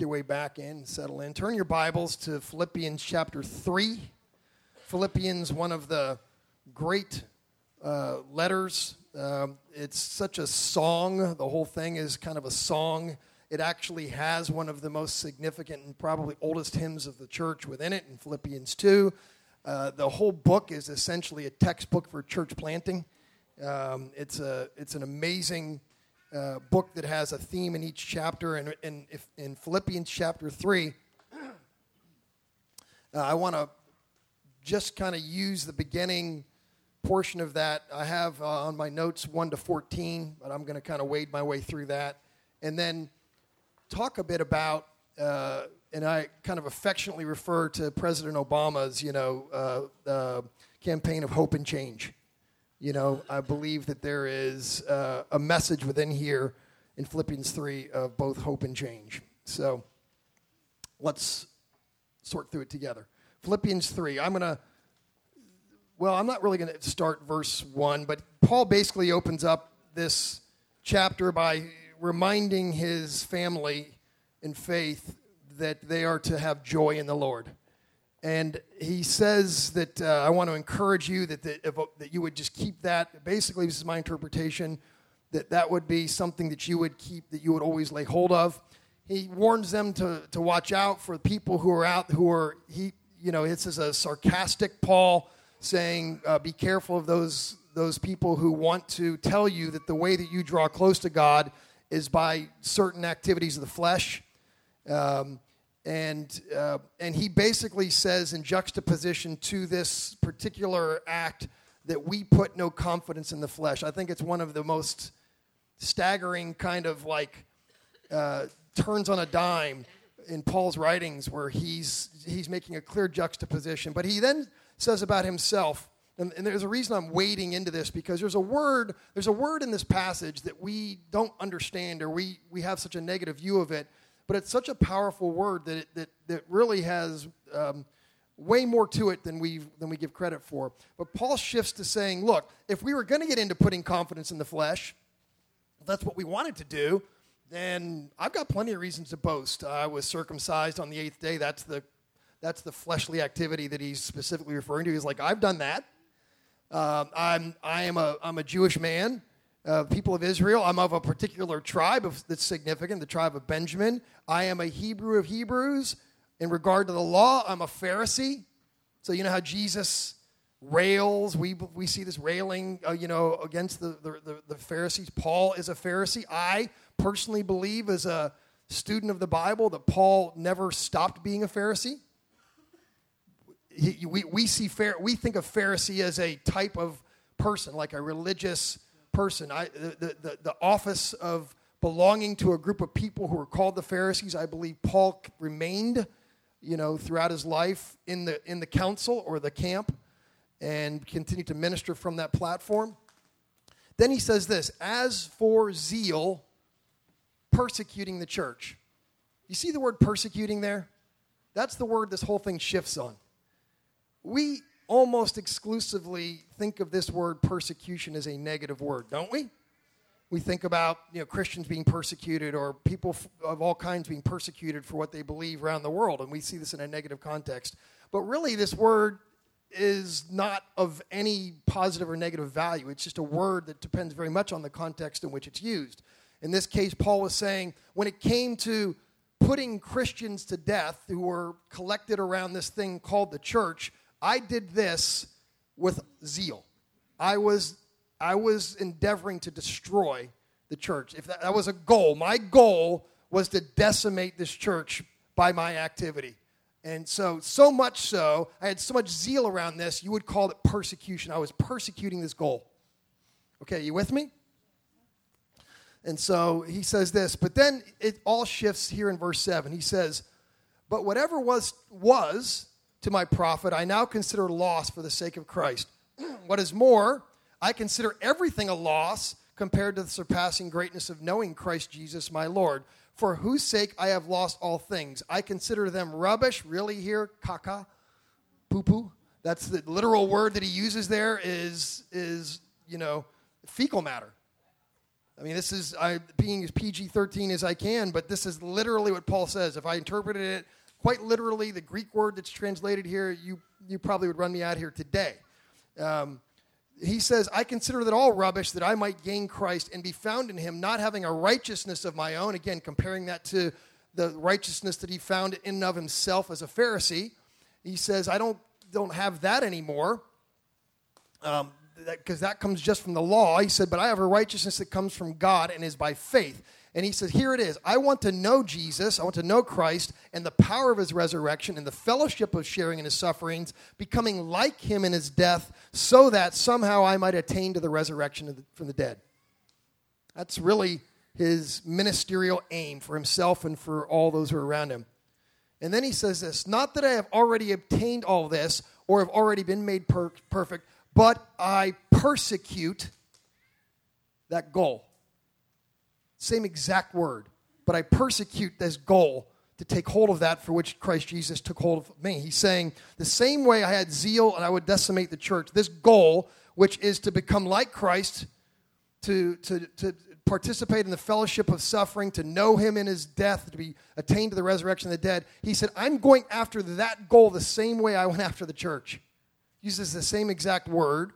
your way back in, settle in. Turn your Bibles to Philippians chapter 3. Philippians, one of the great uh, letters. Um, it's such a song. The whole thing is kind of a song. It actually has one of the most significant and probably oldest hymns of the church within it in Philippians 2. Uh, the whole book is essentially a textbook for church planting. Um, it's, a, it's an amazing uh, book that has a theme in each chapter. And, and if, in Philippians chapter 3, uh, I want to just kind of use the beginning portion of that. I have uh, on my notes 1 to 14, but I'm going to kind of wade my way through that. And then talk a bit about, uh, and I kind of affectionately refer to President Obama's, you know, uh, campaign of hope and change. You know, I believe that there is uh, a message within here in Philippians 3 of both hope and change. So let's sort through it together. Philippians 3, I'm going to, well, I'm not really going to start verse 1, but Paul basically opens up this chapter by reminding his family in faith that they are to have joy in the Lord. And he says that uh, I want to encourage you that, that, that you would just keep that. Basically, this is my interpretation that that would be something that you would keep, that you would always lay hold of. He warns them to, to watch out for people who are out, who are, he, you know, this is a sarcastic Paul saying, uh, be careful of those, those people who want to tell you that the way that you draw close to God is by certain activities of the flesh. Um, and uh, and he basically says in juxtaposition to this particular act that we put no confidence in the flesh. I think it's one of the most staggering kind of like uh, turns on a dime in Paul's writings where he's he's making a clear juxtaposition. But he then says about himself. And, and there's a reason I'm wading into this because there's a word there's a word in this passage that we don't understand or we, we have such a negative view of it but it's such a powerful word that it, that, that really has um, way more to it than we than we give credit for. But Paul shifts to saying, look, if we were going to get into putting confidence in the flesh, that's what we wanted to do, then I've got plenty of reasons to boast. I was circumcised on the eighth day. That's the that's the fleshly activity that he's specifically referring to. He's like, I've done that. Uh, I'm I am a I'm a Jewish man uh, people of Israel. I'm of a particular tribe of, that's significant, the tribe of Benjamin. I am a Hebrew of Hebrews. In regard to the law, I'm a Pharisee. So you know how Jesus rails. We, we see this railing, uh, you know, against the, the, the, the Pharisees. Paul is a Pharisee. I personally believe, as a student of the Bible, that Paul never stopped being a Pharisee. We, we, see, we think of Pharisee as a type of person, like a religious person. I, the, the, the office of belonging to a group of people who were called the Pharisees, I believe Paul remained, you know, throughout his life in the, in the council or the camp and continued to minister from that platform. Then he says this as for zeal, persecuting the church. You see the word persecuting there? That's the word this whole thing shifts on. We almost exclusively think of this word persecution as a negative word, don't we? We think about you know, Christians being persecuted or people of all kinds being persecuted for what they believe around the world, and we see this in a negative context. But really, this word is not of any positive or negative value. It's just a word that depends very much on the context in which it's used. In this case, Paul was saying when it came to putting Christians to death who were collected around this thing called the church, I did this with zeal. I was, I was endeavoring to destroy the church. If that, that was a goal, my goal was to decimate this church by my activity. And so, so much so, I had so much zeal around this, you would call it persecution. I was persecuting this goal. Okay, you with me? And so he says this, but then it all shifts here in verse 7. He says, But whatever was, was to my profit, I now consider loss for the sake of Christ. what is more, I consider everything a loss compared to the surpassing greatness of knowing Christ Jesus my Lord, for whose sake I have lost all things. I consider them rubbish, really here, caca, poo poo. That's the literal word that he uses there is, is you know, fecal matter. I mean, this is I, being as PG 13 as I can, but this is literally what Paul says. If I interpreted it quite literally, the Greek word that's translated here, you, you probably would run me out here today. Um, he says, I consider that all rubbish that I might gain Christ and be found in him, not having a righteousness of my own. Again, comparing that to the righteousness that he found in and of himself as a Pharisee. He says, I don't, don't have that anymore. Um, because that, that comes just from the law. He said, But I have a righteousness that comes from God and is by faith. And he says, Here it is. I want to know Jesus. I want to know Christ and the power of his resurrection and the fellowship of sharing in his sufferings, becoming like him in his death, so that somehow I might attain to the resurrection from the dead. That's really his ministerial aim for himself and for all those who are around him. And then he says this Not that I have already obtained all this or have already been made per- perfect but I persecute that goal. Same exact word, but I persecute this goal to take hold of that for which Christ Jesus took hold of me. He's saying, the same way I had zeal and I would decimate the church, this goal, which is to become like Christ, to, to, to participate in the fellowship of suffering, to know him in his death, to be attained to the resurrection of the dead, he said, I'm going after that goal the same way I went after the church uses the same exact word.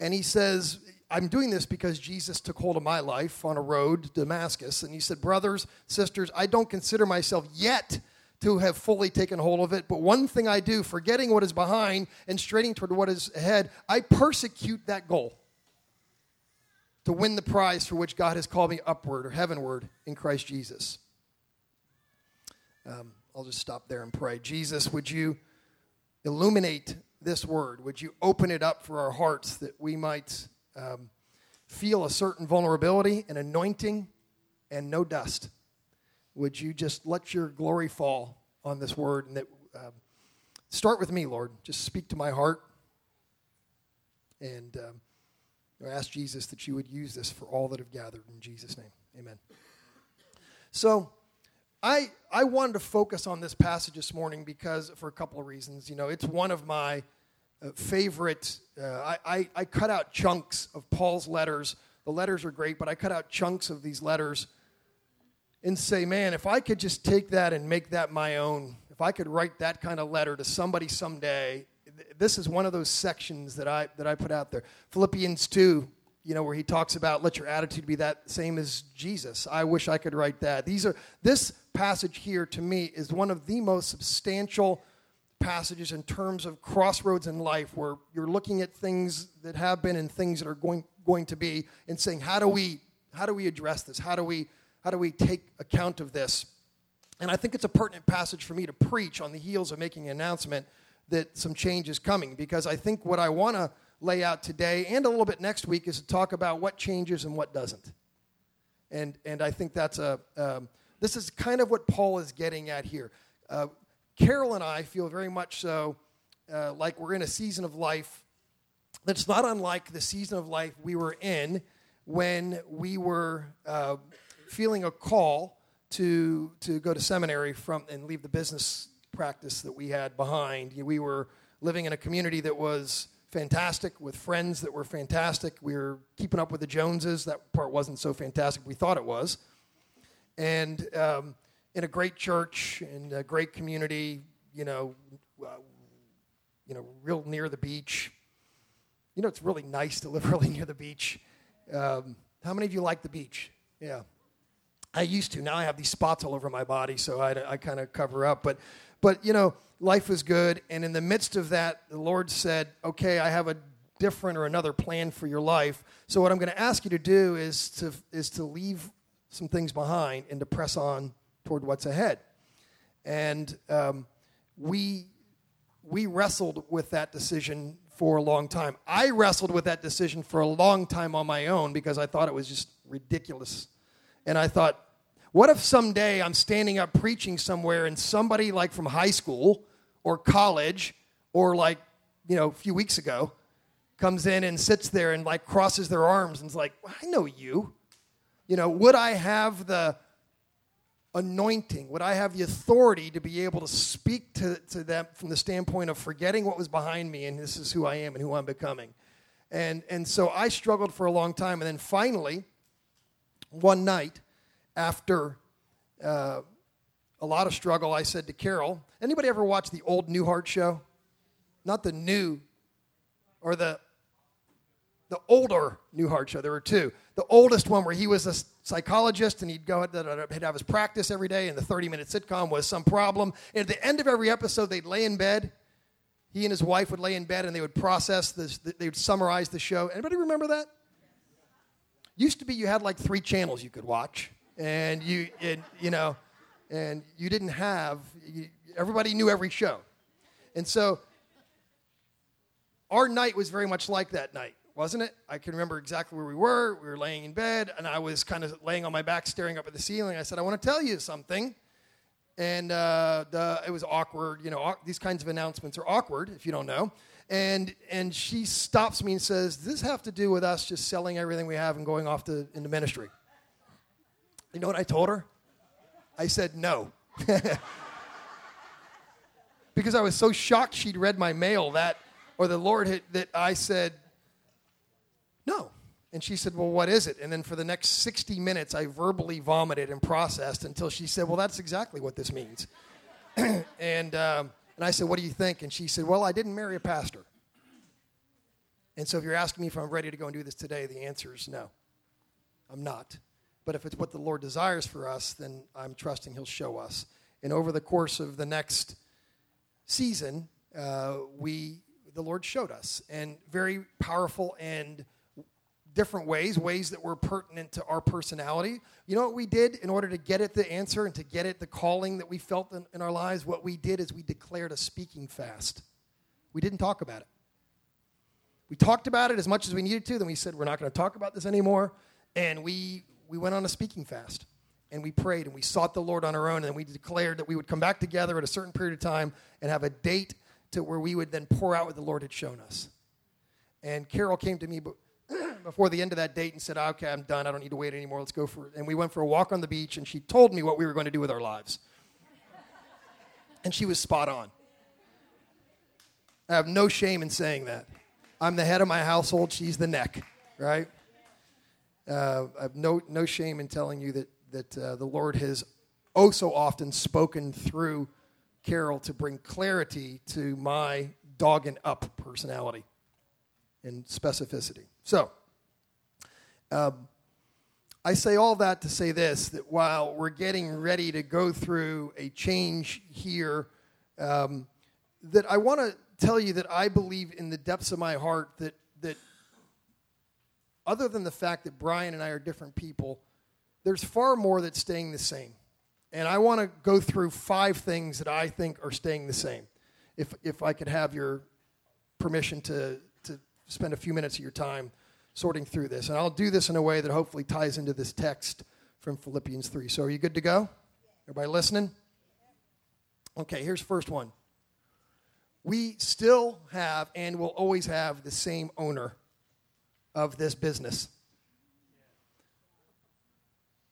And he says, I'm doing this because Jesus took hold of my life on a road to Damascus. And he said, Brothers, sisters, I don't consider myself yet to have fully taken hold of it. But one thing I do, forgetting what is behind and straining toward what is ahead, I persecute that goal to win the prize for which God has called me upward or heavenward in Christ Jesus. Um, I'll just stop there and pray. Jesus, would you illuminate this word? Would you open it up for our hearts that we might um, feel a certain vulnerability and anointing and no dust? Would you just let your glory fall on this word and that um, start with me, Lord? Just speak to my heart. And um, ask Jesus that you would use this for all that have gathered in Jesus' name. Amen. So, I, I wanted to focus on this passage this morning because, for a couple of reasons. You know, it's one of my uh, favorite. Uh, I, I, I cut out chunks of Paul's letters. The letters are great, but I cut out chunks of these letters and say, man, if I could just take that and make that my own, if I could write that kind of letter to somebody someday, this is one of those sections that I, that I put out there. Philippians 2, you know, where he talks about let your attitude be that same as Jesus. I wish I could write that. These are this passage here to me is one of the most substantial passages in terms of crossroads in life where you're looking at things that have been and things that are going going to be and saying how do we how do we address this? How do we how do we take account of this? And I think it's a pertinent passage for me to preach on the heels of making an announcement that some change is coming because I think what I want to lay out today and a little bit next week is to talk about what changes and what doesn't. And, and I think that's a, um, this is kind of what Paul is getting at here. Uh, Carol and I feel very much so uh, like we're in a season of life that's not unlike the season of life we were in when we were uh, feeling a call to, to go to seminary from, and leave the business practice that we had behind. We were living in a community that was fantastic with friends that were fantastic. We were keeping up with the Joneses. That part wasn't so fantastic. We thought it was. And um, in a great church, in a great community, you know, uh, you know, real near the beach. You know, it's really nice to live really near the beach. Um, how many of you like the beach? Yeah. I used to. Now I have these spots all over my body, so I, I kind of cover up. But, but you know, life was good. And in the midst of that, the Lord said, Okay, I have a different or another plan for your life. So what I'm going to ask you to do is to, is to leave some things behind and to press on toward what's ahead. And um, we, we wrestled with that decision for a long time. I wrestled with that decision for a long time on my own because I thought it was just ridiculous. And I thought, what if someday I'm standing up preaching somewhere and somebody like from high school or college or like, you know, a few weeks ago comes in and sits there and like crosses their arms and is like, I know you. You know, would I have the anointing? Would I have the authority to be able to speak to, to them from the standpoint of forgetting what was behind me and this is who I am and who I'm becoming? And, and so I struggled for a long time. And then finally, one night, after uh, a lot of struggle, I said to Carol, anybody ever watch the old Newhart show? Not the new, or the the older Newhart show. There were two. The oldest one where he was a psychologist and he'd go he'd have his practice every day, and the 30 minute sitcom was some problem. And at the end of every episode, they'd lay in bed. He and his wife would lay in bed and they would process this. They would summarize the show. Anybody remember that? Used to be you had like three channels you could watch, and you and, you know, and you didn't have. You, everybody knew every show, and so our night was very much like that night wasn't it? I can remember exactly where we were. We were laying in bed, and I was kind of laying on my back, staring up at the ceiling. I said, I want to tell you something. And uh, the, it was awkward. You know, these kinds of announcements are awkward if you don't know. And, and she stops me and says, Does this have to do with us just selling everything we have and going off to, into ministry? You know what I told her? I said, No. because I was so shocked she'd read my mail that, or the Lord had, that I said, no. And she said, Well, what is it? And then for the next 60 minutes, I verbally vomited and processed until she said, Well, that's exactly what this means. and, um, and I said, What do you think? And she said, Well, I didn't marry a pastor. And so if you're asking me if I'm ready to go and do this today, the answer is no. I'm not. But if it's what the Lord desires for us, then I'm trusting He'll show us. And over the course of the next season, uh, we the Lord showed us, and very powerful and different ways, ways that were pertinent to our personality. You know what we did in order to get at the answer and to get at the calling that we felt in, in our lives? What we did is we declared a speaking fast. We didn't talk about it. We talked about it as much as we needed to, then we said, we're not going to talk about this anymore. And we, we went on a speaking fast. And we prayed and we sought the Lord on our own. And we declared that we would come back together at a certain period of time and have a date to where we would then pour out what the Lord had shown us. And Carol came to me before the end of that date and said, okay, I'm done. I don't need to wait anymore. Let's go for it. And we went for a walk on the beach, and she told me what we were going to do with our lives. And she was spot on. I have no shame in saying that. I'm the head of my household, she's the neck, right? Uh, I have no, no shame in telling you that, that uh, the Lord has oh so often spoken through Carol to bring clarity to my dog and up personality and specificity. So, um, I say all that to say this that while we're getting ready to go through a change here, um, that I want to tell you that I believe in the depths of my heart that, that other than the fact that Brian and I are different people, there's far more that's staying the same. And I want to go through five things that I think are staying the same. If, if I could have your permission to, to spend a few minutes of your time sorting through this. And I'll do this in a way that hopefully ties into this text from Philippians 3. So are you good to go? Everybody listening? Okay, here's first one. We still have and will always have the same owner of this business.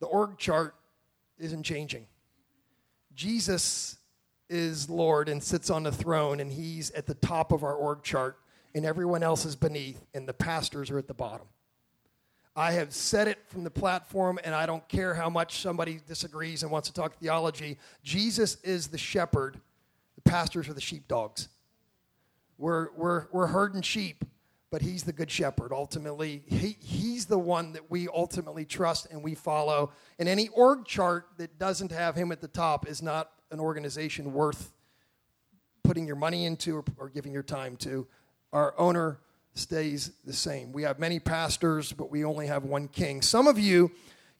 The org chart isn't changing. Jesus is Lord and sits on the throne, and he's at the top of our org chart and everyone else is beneath, and the pastors are at the bottom. I have said it from the platform, and I don't care how much somebody disagrees and wants to talk theology. Jesus is the shepherd, the pastors are the sheepdogs. We're, we're, we're herding sheep, but he's the good shepherd. Ultimately, he, he's the one that we ultimately trust and we follow. And any org chart that doesn't have him at the top is not an organization worth putting your money into or, or giving your time to our owner stays the same. We have many pastors, but we only have one king. Some of you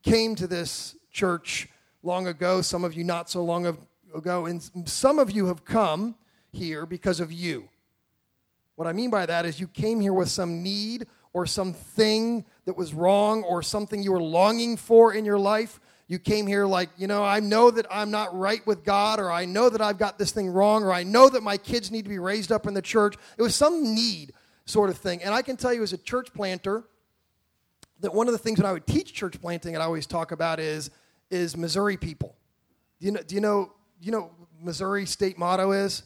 came to this church long ago, some of you not so long ago, and some of you have come here because of you. What I mean by that is you came here with some need or something that was wrong or something you were longing for in your life. You came here like, you know, I know that I'm not right with God, or I know that I've got this thing wrong, or I know that my kids need to be raised up in the church. It was some need sort of thing. And I can tell you as a church planter that one of the things when I would teach church planting and I always talk about is is Missouri people. Do you know do you know you know Missouri state motto is?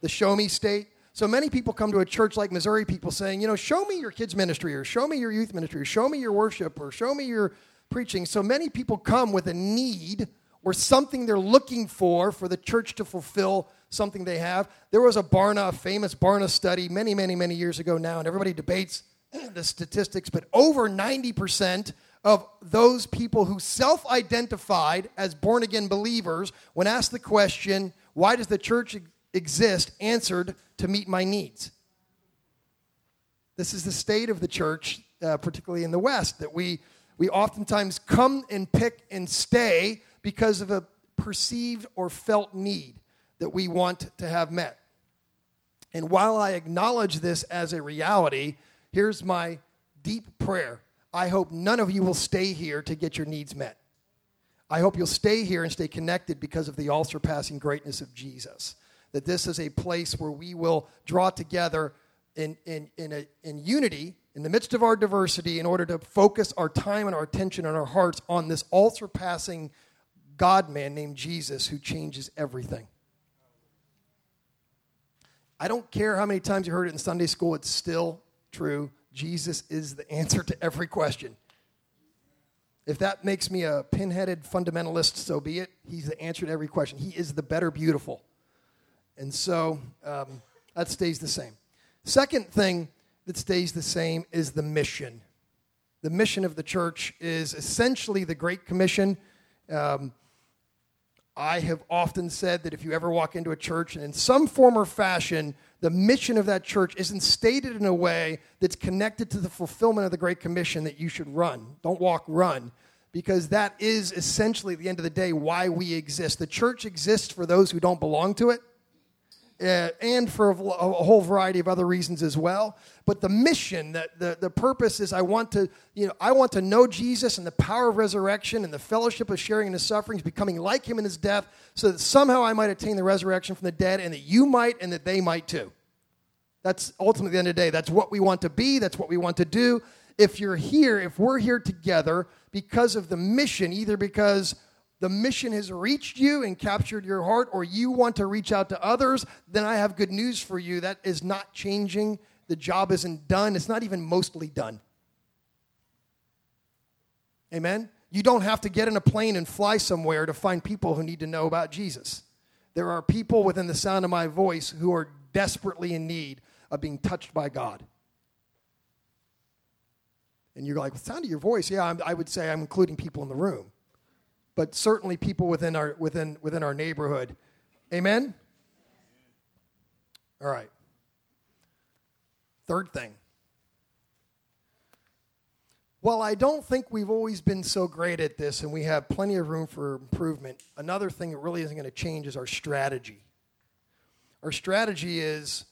The show me state. So many people come to a church like Missouri, people saying, you know, show me your kids' ministry, or show me your youth ministry, or show me your worship, or show me your preaching. So many people come with a need or something they're looking for for the church to fulfill something they have. There was a Barna, a famous Barna study many, many, many years ago now, and everybody debates the statistics, but over 90% of those people who self identified as born again believers, when asked the question, why does the church exist, answered to meet my needs. This is the state of the church, uh, particularly in the West, that we, we oftentimes come and pick and stay because of a perceived or felt need that we want to have met. And while I acknowledge this as a reality, here's my deep prayer. I hope none of you will stay here to get your needs met. I hope you'll stay here and stay connected because of the all surpassing greatness of Jesus that this is a place where we will draw together in, in, in, a, in unity in the midst of our diversity in order to focus our time and our attention and our hearts on this all surpassing God man named Jesus who changes everything. I don't care how many times you heard it in Sunday school, it's still true. Jesus is the answer to every question. If that makes me a pinheaded fundamentalist, so be it. He's the answer to every question. He is the better beautiful. And so um, that stays the same. Second thing that stays the same is the mission. The mission of the church is essentially the Great Commission. Um, I have often said that if you ever walk into a church and in some form or fashion, the mission of that church isn't stated in a way that's connected to the fulfillment of the Great Commission, that you should run. Don't walk, run. Because that is essentially, at the end of the day, why we exist. The church exists for those who don't belong to it uh, and for a, a, whole variety of other reasons as well. But the mission, the, the, the purpose is I want to, you know, I want to know Jesus and the power of resurrection and the fellowship of sharing in his sufferings, becoming like him in his death, so that somehow I might attain the resurrection from the dead and that you might and that they might too. That's ultimately the end of the day. That's what we want to be, that's what we want to do. If you're here, if we're here together because of the mission, either because the mission has reached you and captured your heart, or you want to reach out to others, then I have good news for you. That is not changing. The job isn't done. It's not even mostly done. Amen? You don't have to get in a plane and fly somewhere to find people who need to know about Jesus. There are people within the sound of my voice who are desperately in need of being touched by God. And you're like, the sound of your voice, yeah, I'm, i would say I'm including people in the room but certainly people within our within within our neighborhood. Amen. All right. Third thing. Well, I don't think we've always been so great at this and we have plenty of room for improvement, another thing that really isn't going to change is our strategy. Our strategy is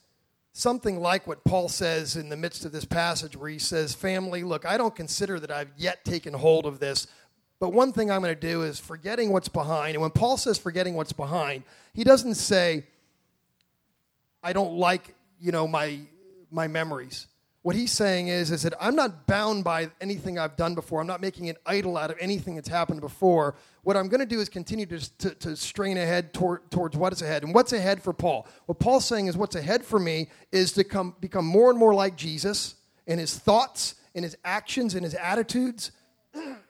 something like what Paul says in the midst of this passage, where he says, Family, look, I don't consider that I've yet taken hold of this, but one thing I'm going to do is forgetting what's behind. And when Paul says forgetting what's behind, he doesn't say, I don't like, you know, my, my memories. What he's saying is, is that I'm not bound by anything I've done before. I'm not making an idol out of anything that's happened before. What I'm going to do is continue to, to, to strain ahead toward, towards what is ahead. And what's ahead for Paul? What Paul's saying is what's ahead for me is to come, become more and more like Jesus in his thoughts, in his actions, in his attitudes,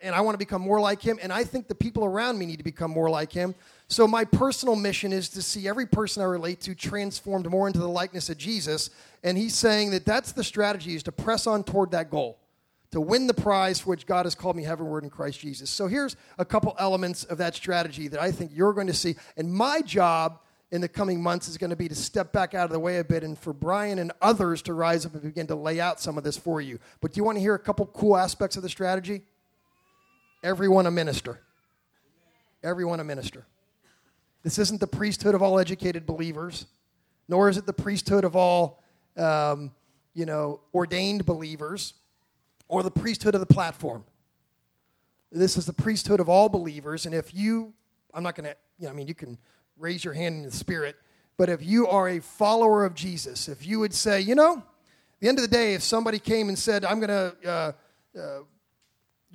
and I want to become more like him, and I think the people around me need to become more like him. So, my personal mission is to see every person I relate to transformed more into the likeness of Jesus. And he's saying that that's the strategy is to press on toward that goal, to win the prize for which God has called me heavenward in Christ Jesus. So, here's a couple elements of that strategy that I think you're going to see. And my job in the coming months is going to be to step back out of the way a bit and for Brian and others to rise up and begin to lay out some of this for you. But do you want to hear a couple cool aspects of the strategy? Everyone a minister. Everyone a minister. This isn't the priesthood of all educated believers, nor is it the priesthood of all, um, you know, ordained believers, or the priesthood of the platform. This is the priesthood of all believers, and if you, I'm not going to, you know, I mean, you can raise your hand in the spirit, but if you are a follower of Jesus, if you would say, you know, the end of the day, if somebody came and said, I'm going to uh, uh,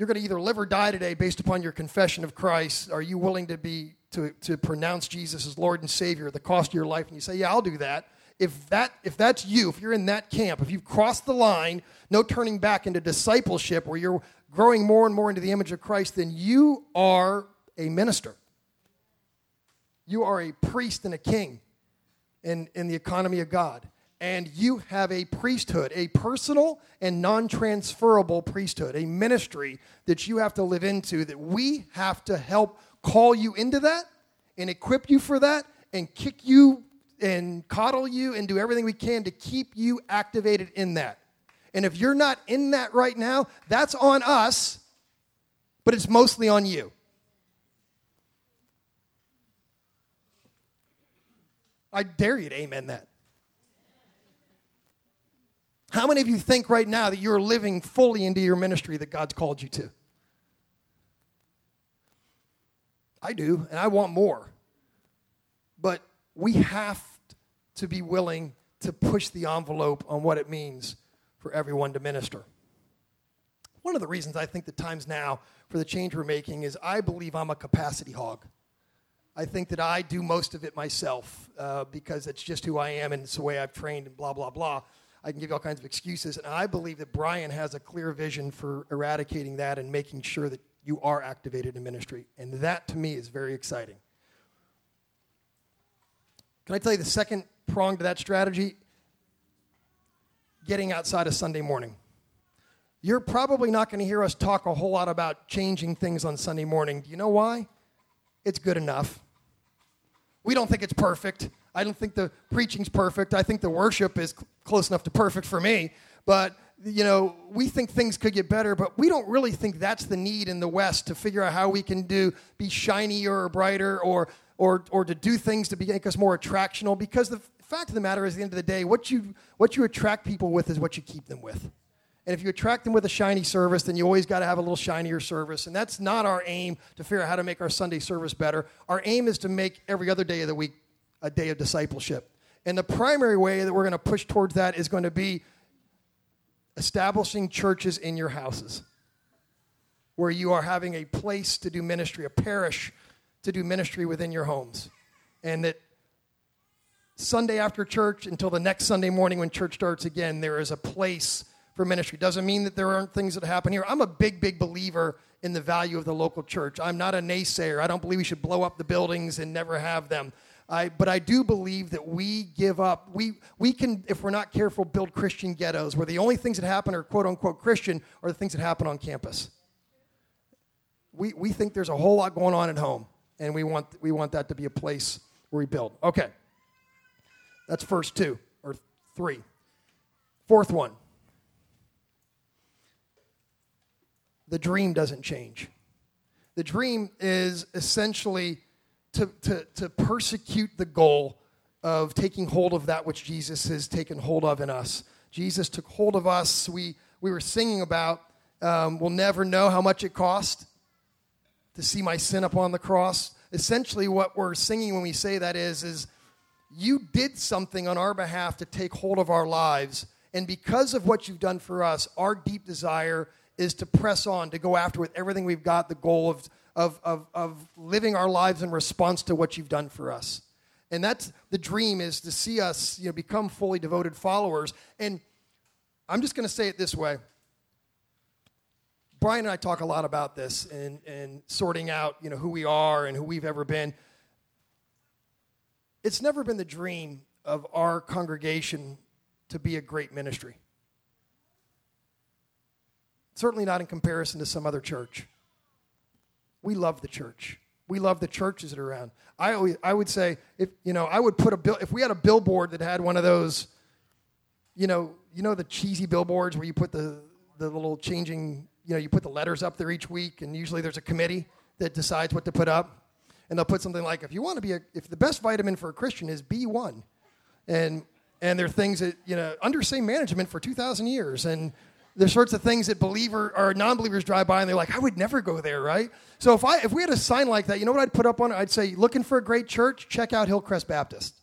you're going to either live or die today based upon your confession of Christ. Are you willing to be to, to pronounce Jesus as Lord and Savior at the cost of your life? And you say, Yeah, I'll do that. if that if that's you, if you're in that camp, if you've crossed the line, no turning back into discipleship where you're growing more and more into the image of Christ, then you are a minister. You are a priest and a king in, in the economy of God. And you have a priesthood, a personal and non transferable priesthood, a ministry that you have to live into, that we have to help call you into that and equip you for that and kick you and coddle you and do everything we can to keep you activated in that. And if you're not in that right now, that's on us, but it's mostly on you. I dare you to amen that. How many of you think right now that you're living fully into your ministry that God's called you to? I do, and I want more. But we have to be willing to push the envelope on what it means for everyone to minister. One of the reasons I think the time's now for the change we're making is I believe I'm a capacity hog. I think that I do most of it myself uh, because it's just who I am and it's the way I've trained and blah, blah, blah. I can give you all kinds of excuses. And I believe that Brian has a clear vision for eradicating that and making sure that you are activated in ministry. And that to me is very exciting. Can I tell you the second prong to that strategy? Getting outside of Sunday morning. You're probably not going to hear us talk a whole lot about changing things on Sunday morning. Do you know why? It's good enough. We don't think it's perfect. I don't think the preaching's perfect. I think the worship is cl- close enough to perfect for me. But, you know, we think things could get better, but we don't really think that's the need in the West to figure out how we can do, be shinier or brighter or, or, or to do things to make us more attractional. Because the fact of the matter is, at the end of the day, what you, what you attract people with is what you keep them with. And if you attract them with a shiny service, then you always got to have a little shinier service. And that's not our aim to figure out how to make our Sunday service better. Our aim is to make every other day of the week a day of discipleship. And the primary way that we're going to push towards that is going to be establishing churches in your houses where you are having a place to do ministry, a parish to do ministry within your homes. And that Sunday after church until the next Sunday morning when church starts again, there is a place for ministry. Doesn't mean that there aren't things that happen here. I'm a big, big believer in the value of the local church. I'm not a naysayer. I don't believe we should blow up the buildings and never have them. I, but I do believe that we give up. We, we can, if we're not careful, build Christian ghettos where the only things that happen are quote unquote Christian are the things that happen on campus. We, we think there's a whole lot going on at home, and we want, we want that to be a place where we build. Okay. That's first two or three. Fourth one the dream doesn't change. The dream is essentially to, to, to persecute the goal of taking hold of that which Jesus has taken hold of in us. Jesus took hold of us. We, we were singing about, um, we'll never know how much it cost to see my sin upon the cross. Essentially, what we're singing when we say that is, is you did something on our behalf to take hold of our lives. And because of what you've done for us, our deep desire is to press on, to go after with everything we've got, the goal of, of, of, of living our lives in response to what you've done for us. And that's the dream is to see us you know, become fully devoted followers. And I'm just going to say it this way. Brian and I talk a lot about this and, and sorting out you know, who we are and who we've ever been. It's never been the dream of our congregation to be a great ministry. Certainly not in comparison to some other church. We love the church. We love the churches that are around. I always, I would say if you know I would put a bill if we had a billboard that had one of those, you know, you know the cheesy billboards where you put the the little changing, you know, you put the letters up there each week, and usually there's a committee that decides what to put up, and they'll put something like if you want to be a if the best vitamin for a Christian is B one, and and there are things that you know under same management for two thousand years, and the sorts of things that believer or non-believers drive by and they're like, I would never go there, right? So if I if we had a sign like that, you know what I'd put up on it? I'd say, looking for a great church, check out Hillcrest Baptist.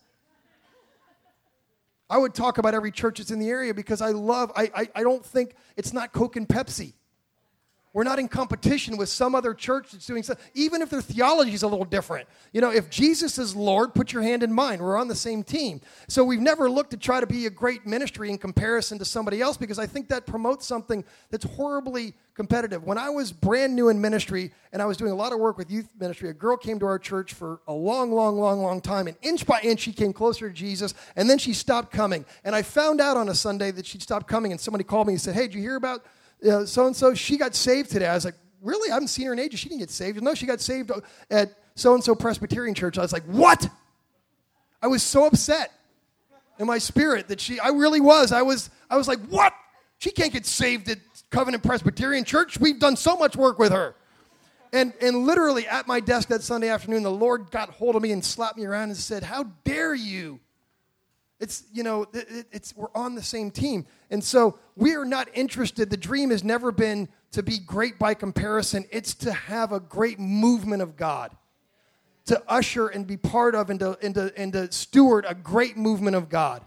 I would talk about every church that's in the area because I love, I, I, I don't think it's not Coke and Pepsi. We're not in competition with some other church that's doing something, even if their theology is a little different. You know, if Jesus is Lord, put your hand in mine. We're on the same team. So we've never looked to try to be a great ministry in comparison to somebody else because I think that promotes something that's horribly competitive. When I was brand new in ministry and I was doing a lot of work with youth ministry, a girl came to our church for a long, long, long, long time. And inch by inch, she came closer to Jesus. And then she stopped coming. And I found out on a Sunday that she'd stopped coming. And somebody called me and said, Hey, did you hear about so and so? She got saved today. I was like, Really? I haven't seen her in ages. She didn't get saved. No, she got saved at so and so Presbyterian Church. I was like, What? I was so upset in my spirit that she, I really was. I was, I was like, What? She can't get saved at Covenant Presbyterian Church. We've done so much work with her. And, and literally at my desk that Sunday afternoon, the Lord got hold of me and slapped me around and said, How dare you? It's, you know, it, it's, we're on the same team. And so we are not interested. The dream has never been to be great by comparison, it's to have a great movement of God, to usher and be part of and to, and to, and to steward a great movement of God.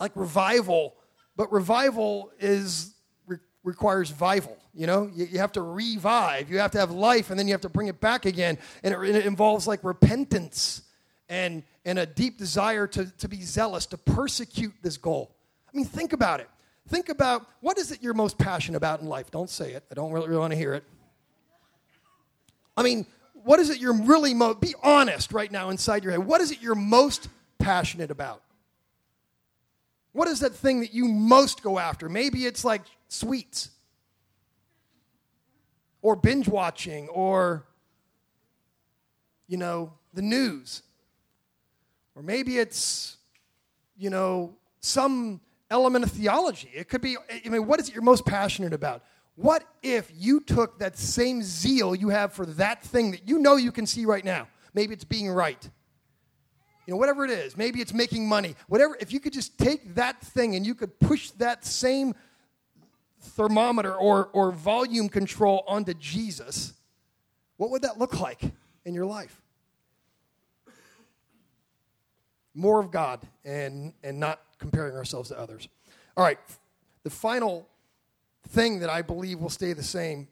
Like revival but revival is re- requires vival. You know, you, you, have to revive. You have to have life, and then you have to bring it back again. And it, it involves like repentance and and a deep desire to, to be zealous, to persecute this goal. I mean, think about it. Think about what is it you're most passionate about in life? Don't say it. I don't really, really want to hear it. I mean, what is it you're really most, be honest right now inside your head. What is it you're most passionate about? What is that thing that you most go after? Maybe it's like sweets or binge watching or, you know, the news. Or maybe it's, you know, some element of theology. It could be, I mean, what is it you're most passionate about? What if you took that same zeal you have for that thing that you know you can see right now? Maybe it's being right you know, whatever it is. Maybe it's making money. Whatever, if you could just take that thing and you could push that same thermometer or, or volume control onto Jesus, what would that look like in your life? More of God and, and not comparing ourselves to others. All right, the final thing that I believe will stay the same,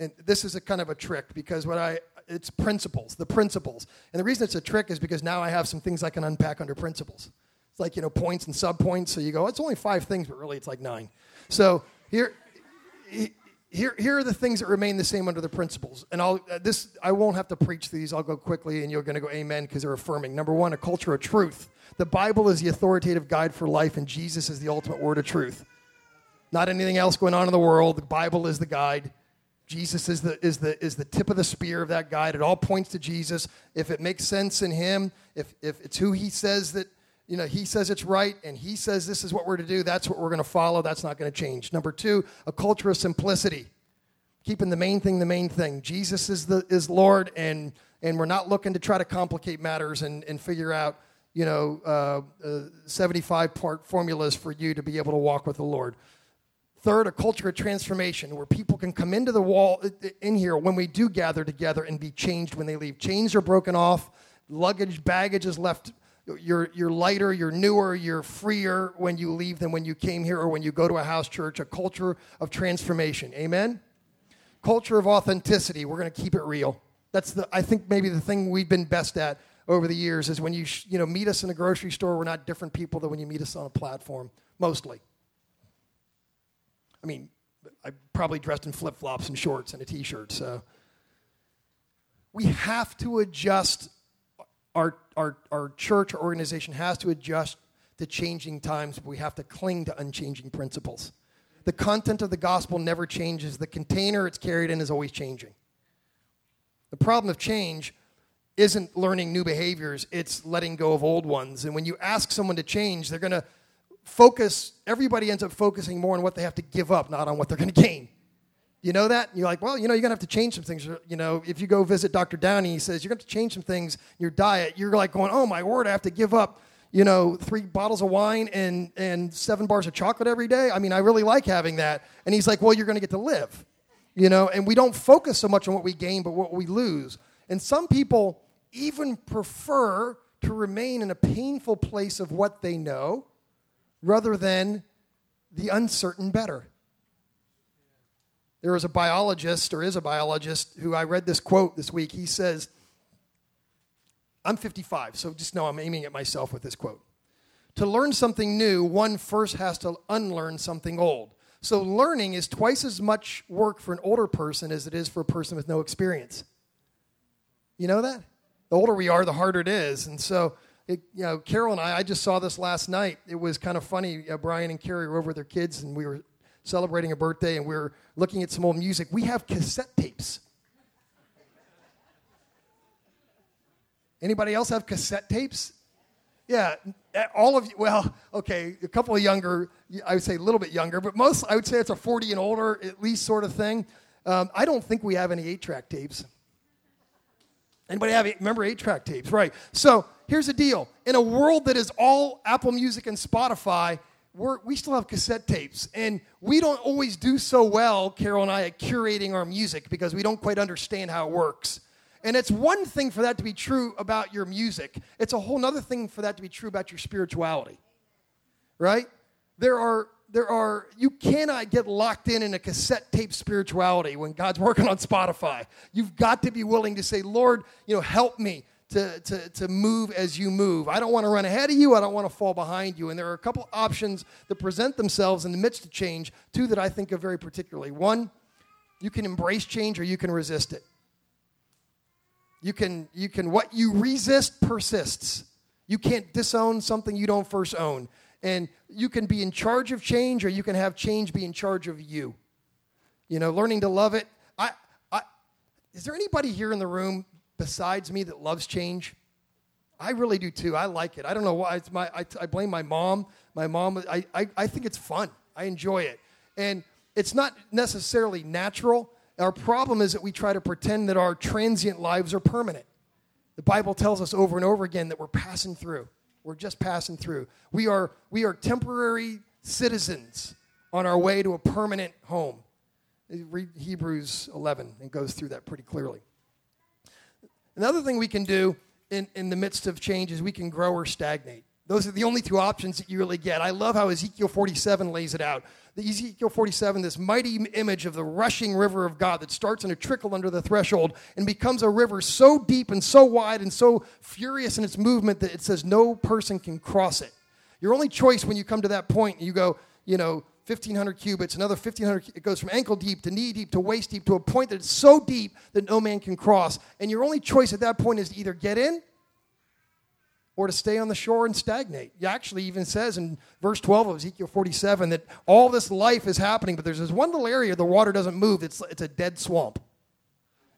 and this is a kind of a trick because what I, it's principles, the principles. And the reason it's a trick is because now I have some things I can unpack under principles. It's like, you know, points and subpoints. So you go, it's only five things, but really it's like nine. So here, here, here are the things that remain the same under the principles. And I'll, uh, this, I won't have to preach these. I'll go quickly and you're going to go amen because they're affirming. Number one, a culture of truth. The Bible is the authoritative guide for life, and Jesus is the ultimate word of truth. Not anything else going on in the world. The Bible is the guide. Jesus is the, is, the, is the tip of the spear of that guide. It all points to Jesus. If it makes sense in him, if, if it's who he says that, you know, he says it's right and he says this is what we're to do, that's what we're going to follow. That's not going to change. Number two, a culture of simplicity. Keeping the main thing the main thing. Jesus is, the, is Lord, and, and we're not looking to try to complicate matters and, and figure out, you know, uh, uh, 75 part formulas for you to be able to walk with the Lord. Third, a culture of transformation where people can come into the wall in here when we do gather together and be changed when they leave. Chains are broken off, luggage, baggage is left. You're, you're lighter, you're newer, you're freer when you leave than when you came here or when you go to a house church. A culture of transformation. Amen? Culture of authenticity. We're going to keep it real. That's the, I think, maybe the thing we've been best at over the years is when you, you know, meet us in a grocery store, we're not different people than when you meet us on a platform, mostly. I mean, I probably dressed in flip flops and shorts and a t shirt. So we have to adjust. Our, our, our church, organization has to adjust to changing times. But we have to cling to unchanging principles. The content of the gospel never changes, the container it's carried in is always changing. The problem of change isn't learning new behaviors, it's letting go of old ones. And when you ask someone to change, they're going to focus, everybody ends up focusing more on what they have to give up, not on what they're going to gain. You know that? And you're like, well, you know, you're going to have to change some things. You know, if you go visit Dr. Downey, he says, you're to have to change some things in your diet. You're like going, oh, my word, I have to give up, you know, three bottles of wine and, and seven bars of chocolate every day. I mean, I really like having that. And he's like, well, you're going to get to live. You know, and we don't focus so much on what we gain, but what we lose. And some people even prefer to remain in a painful place of what they know rather than the uncertain better. There was a biologist, or is a biologist, who I read this quote this week. He says, I'm 55, so just know I'm aiming at myself with this quote. To learn something new, one first has to unlearn something old. So learning is twice as much work for an older person as it is for a person with no experience. You know that? The older we are, the harder it is. And so, it, you know, Carol and I, I just saw this last night. It was kind of funny. Uh, Brian and Carrie were over with their kids, and we were celebrating a birthday, and we are looking at some old music. We have cassette tapes. Anybody else have cassette tapes? Yeah, all of you, well, okay, a couple of younger, I would say a little bit younger, but most, I would say it's a 40 and older, at least sort of thing. Um, I don't think we have any eight track tapes. Anybody have, remember eight track tapes? Right. So here's the deal in a world that is all Apple Music and Spotify, we're, we still have cassette tapes. And we don't always do so well, Carol and I, at curating our music because we don't quite understand how it works. And it's one thing for that to be true about your music, it's a whole other thing for that to be true about your spirituality. Right? There are there are you cannot get locked in in a cassette tape spirituality when God's working on Spotify. You've got to be willing to say, "Lord, you know, help me to, to, to move as you move. I don't want to run ahead of you. I don't want to fall behind you. And there are a couple options that present themselves in the midst of change, two that I think of very particularly. One, you can embrace change or you can resist it. You can, you can, what you resist persists. You can't disown something you don't first own. And you can be in charge of change or you can have change be in charge of you. You know, learning to love it. I, I, is there anybody here in the room besides me that loves change? I really do too. I like it. I don't know why. It's my, I, I blame my mom. My mom, I, I, I think it's fun. I enjoy it. And it's not necessarily natural our problem is that we try to pretend that our transient lives are permanent. The Bible tells us over and over again that we're passing through. We're just passing through. We are, we are temporary citizens on our way to a permanent home. Read Hebrews 11 and goes through that pretty clearly. Another thing we can do in, in the midst of change is we can grow or stagnate. Those are the only two options that you really get. I love how Ezekiel 47 lays it out. The Ezekiel 47, this mighty image of the rushing river of God that starts in a trickle under the threshold and becomes a river so deep and so wide and so furious in its movement that it says no person can cross it. Your only choice when you come to that point, you go, you know, 1500 cubits, another 1500, it goes from ankle deep to knee deep to waist deep to a point that it's so deep that no man can cross. And your only choice at that point is to either get in or to stay on the shore and stagnate. He actually even says in verse 12 of Ezekiel 47 that all this life is happening, but there's this one little area the water doesn't move. It's, it's a dead swamp.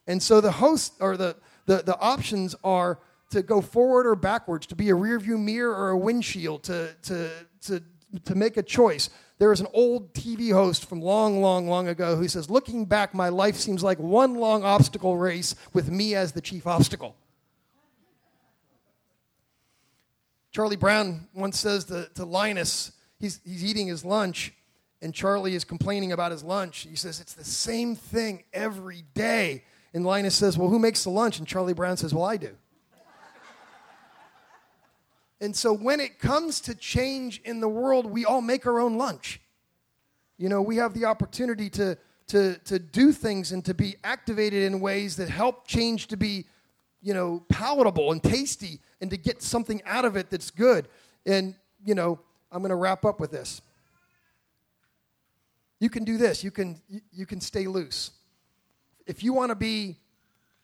And so the host or the, the, the options are to go forward or backwards, to be a rearview mirror or a windshield, to, to, to, to make a choice. There is an old TV host from long, long, long ago who says, Looking back, my life seems like one long obstacle race with me as the chief obstacle. Charlie Brown once says to, to Linus, he's, he's eating his lunch, and Charlie is complaining about his lunch. He says, It's the same thing every day. And Linus says, Well, who makes the lunch? And Charlie Brown says, Well, I do. And so when it comes to change in the world, we all make our own lunch. You know, we have the opportunity to, to, to do things and to be activated in ways that help change to be, you know, palatable and tasty and to get something out of it that's good. And, you know, I'm going to wrap up with this. You can do this. You can, you can stay loose. If you want to be,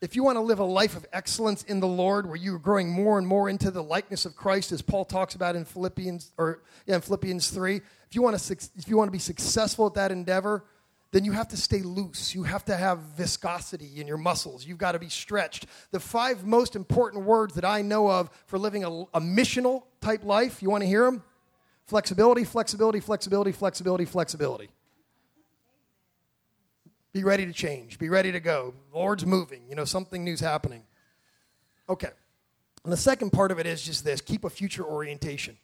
if you want to live a life of excellence in the Lord, where you're growing more and more into the likeness of Christ, as Paul talks about in Philippians or yeah, in Philippians three, if you want to, if you want to be successful at that endeavor, then you have to stay loose. You have to have viscosity in your muscles. You've got to be stretched. The five most important words that I know of for living a, a missional type life, you want to hear them? Flexibility, flexibility, flexibility, flexibility, flexibility. Be ready to change. Be ready to go. The Lord's moving. You know, something new's happening. Okay. And the second part of it is just this keep a future orientation.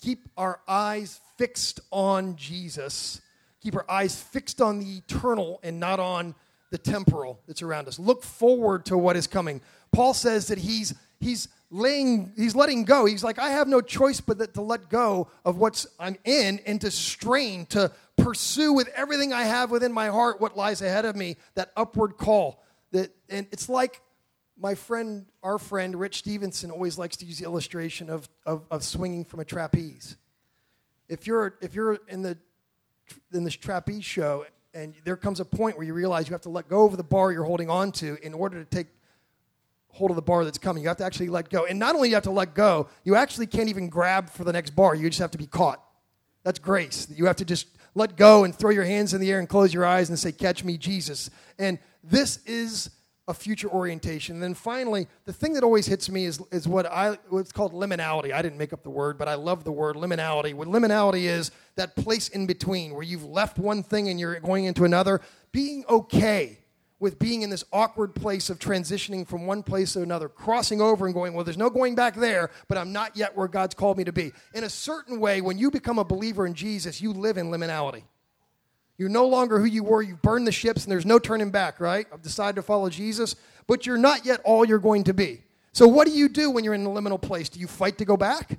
Keep our eyes fixed on Jesus keep our eyes fixed on the eternal and not on the temporal that's around us. Look forward to what is coming. Paul says that he's he's laying he's letting go. He's like I have no choice but that to let go of what's I'm in and to strain to pursue with everything I have within my heart what lies ahead of me, that upward call. That, and it's like my friend, our friend, Rich Stevenson, always likes to use the illustration of, of, of swinging from a trapeze. If you're, if you're in, the, in this trapeze show and there comes a point where you realize you have to let go of the bar you're holding on to in order to take hold of the bar that's coming. You have to actually let go. And not only you have to let go, you actually can't even grab for the next bar. You just have to be caught. That's grace. You have to just let go and throw your hands in the air and close your eyes and say, Catch me, Jesus. And this is a future orientation. And then finally, the thing that always hits me is, is what I what's called liminality. I didn't make up the word, but I love the word liminality. What liminality is that place in between where you've left one thing and you're going into another. Being okay with being in this awkward place of transitioning from one place to another, crossing over and going, well, there's no going back there, but I'm not yet where God's called me to be. In a certain way, when you become a believer in Jesus, you live in liminality. You're no longer who you were. You've burned the ships and there's no turning back, right? I've decided to follow Jesus, but you're not yet all you're going to be. So, what do you do when you're in the liminal place? Do you fight to go back?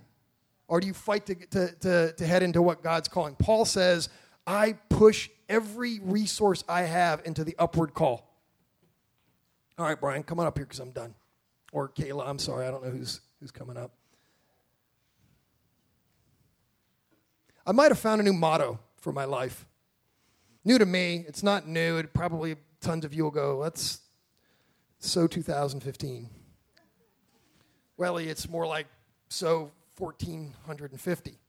Or do you fight to, to, to, to head into what God's calling? Paul says, I push every resource I have into the upward call. All right, Brian, come on up here because I'm done. Or Kayla, I'm sorry, I don't know who's, who's coming up. I might have found a new motto for my life. New to me, it's not new. It probably tons of you will go, that's so 2015. Well, it's more like so 1450.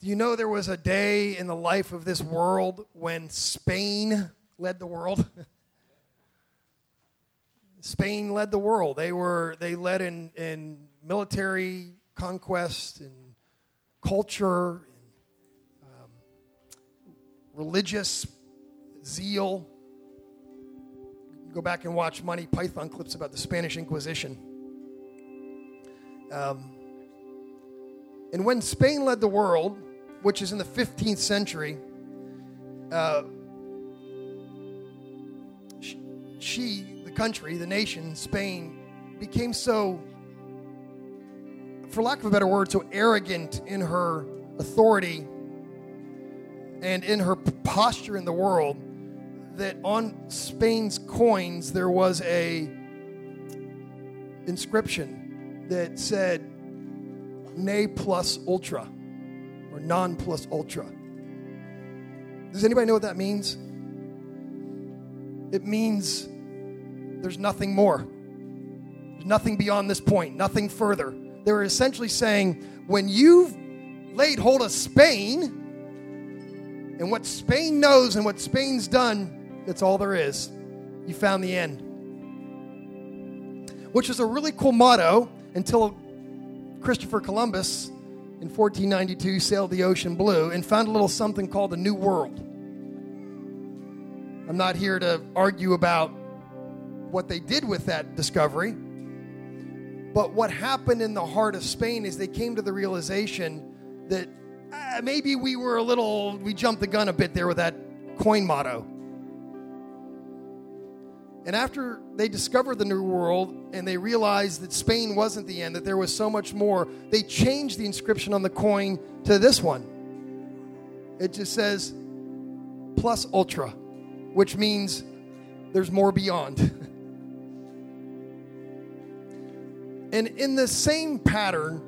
Do you know there was a day in the life of this world when Spain led the world. Spain led the world. They were they led in, in military conquest and culture, and, um, religious zeal. Go back and watch Monty Python clips about the Spanish Inquisition. Um, and when Spain led the world, which is in the 15th century, uh, she, the country, the nation, Spain, became so, for lack of a better word, so arrogant in her authority and in her posture in the world that on Spain's coins there was a inscription that said ne plus ultra or non plus ultra. Does anybody know what that means? It means there's nothing more. There's nothing beyond this point, nothing further. They were essentially saying, when you've laid hold of Spain and what Spain knows and what Spain's done, that's all there is. You found the end. Which is a really cool motto until Christopher Columbus in 1492 sailed the ocean blue and found a little something called the New World. I'm not here to argue about what they did with that discovery. But what happened in the heart of Spain is they came to the realization that uh, maybe we were a little, we jumped the gun a bit there with that coin motto. And after they discovered the New World and they realized that Spain wasn't the end, that there was so much more, they changed the inscription on the coin to this one. It just says plus ultra, which means there's more beyond. And in the same pattern,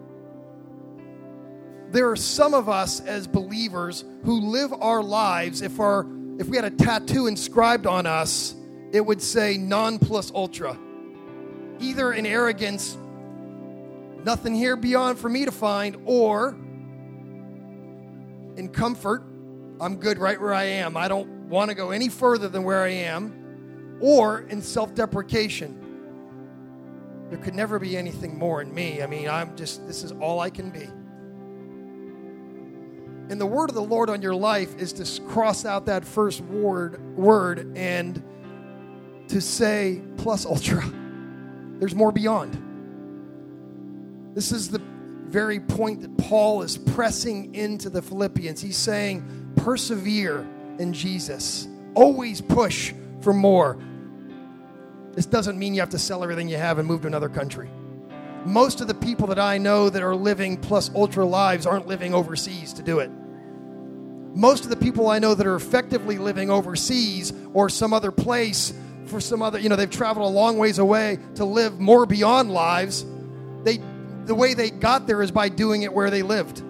there are some of us as believers who live our lives, if, our, if we had a tattoo inscribed on us, it would say non plus ultra. Either in arrogance, nothing here beyond for me to find, or in comfort, I'm good right where I am. I don't want to go any further than where I am, or in self deprecation. There could never be anything more in me. I mean, I'm just, this is all I can be. And the word of the Lord on your life is to cross out that first word, word and to say plus ultra. There's more beyond. This is the very point that Paul is pressing into the Philippians. He's saying, persevere in Jesus. Always push for more. This doesn't mean you have to sell everything you have and move to another country. most of the people that I know that are living plus ultra lives aren't living overseas to do it. Most of the people I know that are effectively living overseas or some other place for some other, you know, they've traveled a long ways away to live more beyond lives. They the way they got there is by doing it where they lived.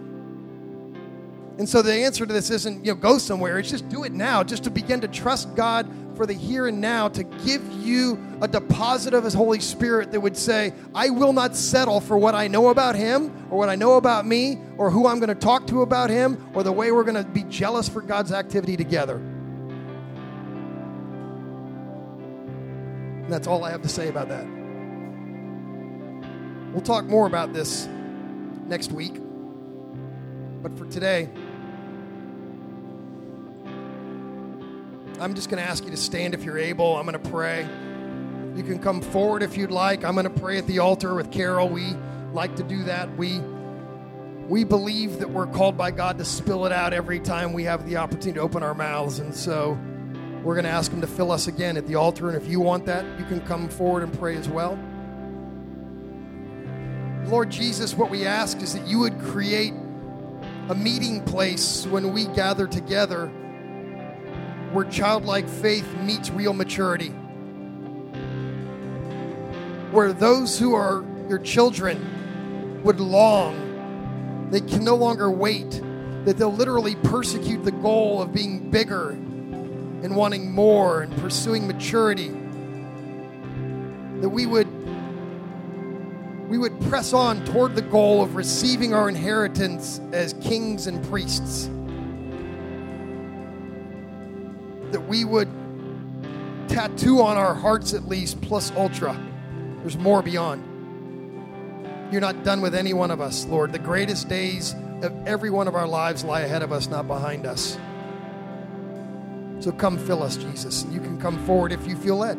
And so the answer to this isn't, you know, go somewhere. It's just do it now, just to begin to trust God for the here and now, to give you a deposit of His Holy Spirit that would say, I will not settle for what I know about Him or what I know about me or who I'm going to talk to about Him or the way we're going to be jealous for God's activity together. And that's all I have to say about that. We'll talk more about this next week. But for today, I'm just going to ask you to stand if you're able. I'm going to pray. You can come forward if you'd like. I'm going to pray at the altar with Carol. We like to do that. We we believe that we're called by God to spill it out every time we have the opportunity to open our mouths. And so we're going to ask Him to fill us again at the altar. And if you want that, you can come forward and pray as well. Lord Jesus, what we ask is that you would create a meeting place when we gather together where childlike faith meets real maturity. Where those who are your children would long, they can no longer wait, that they'll literally persecute the goal of being bigger and wanting more and pursuing maturity. That we would we would press on toward the goal of receiving our inheritance as kings and priests. That we would tattoo on our hearts at least, plus ultra. There's more beyond. You're not done with any one of us, Lord. The greatest days of every one of our lives lie ahead of us, not behind us. So come fill us, Jesus. You can come forward if you feel led.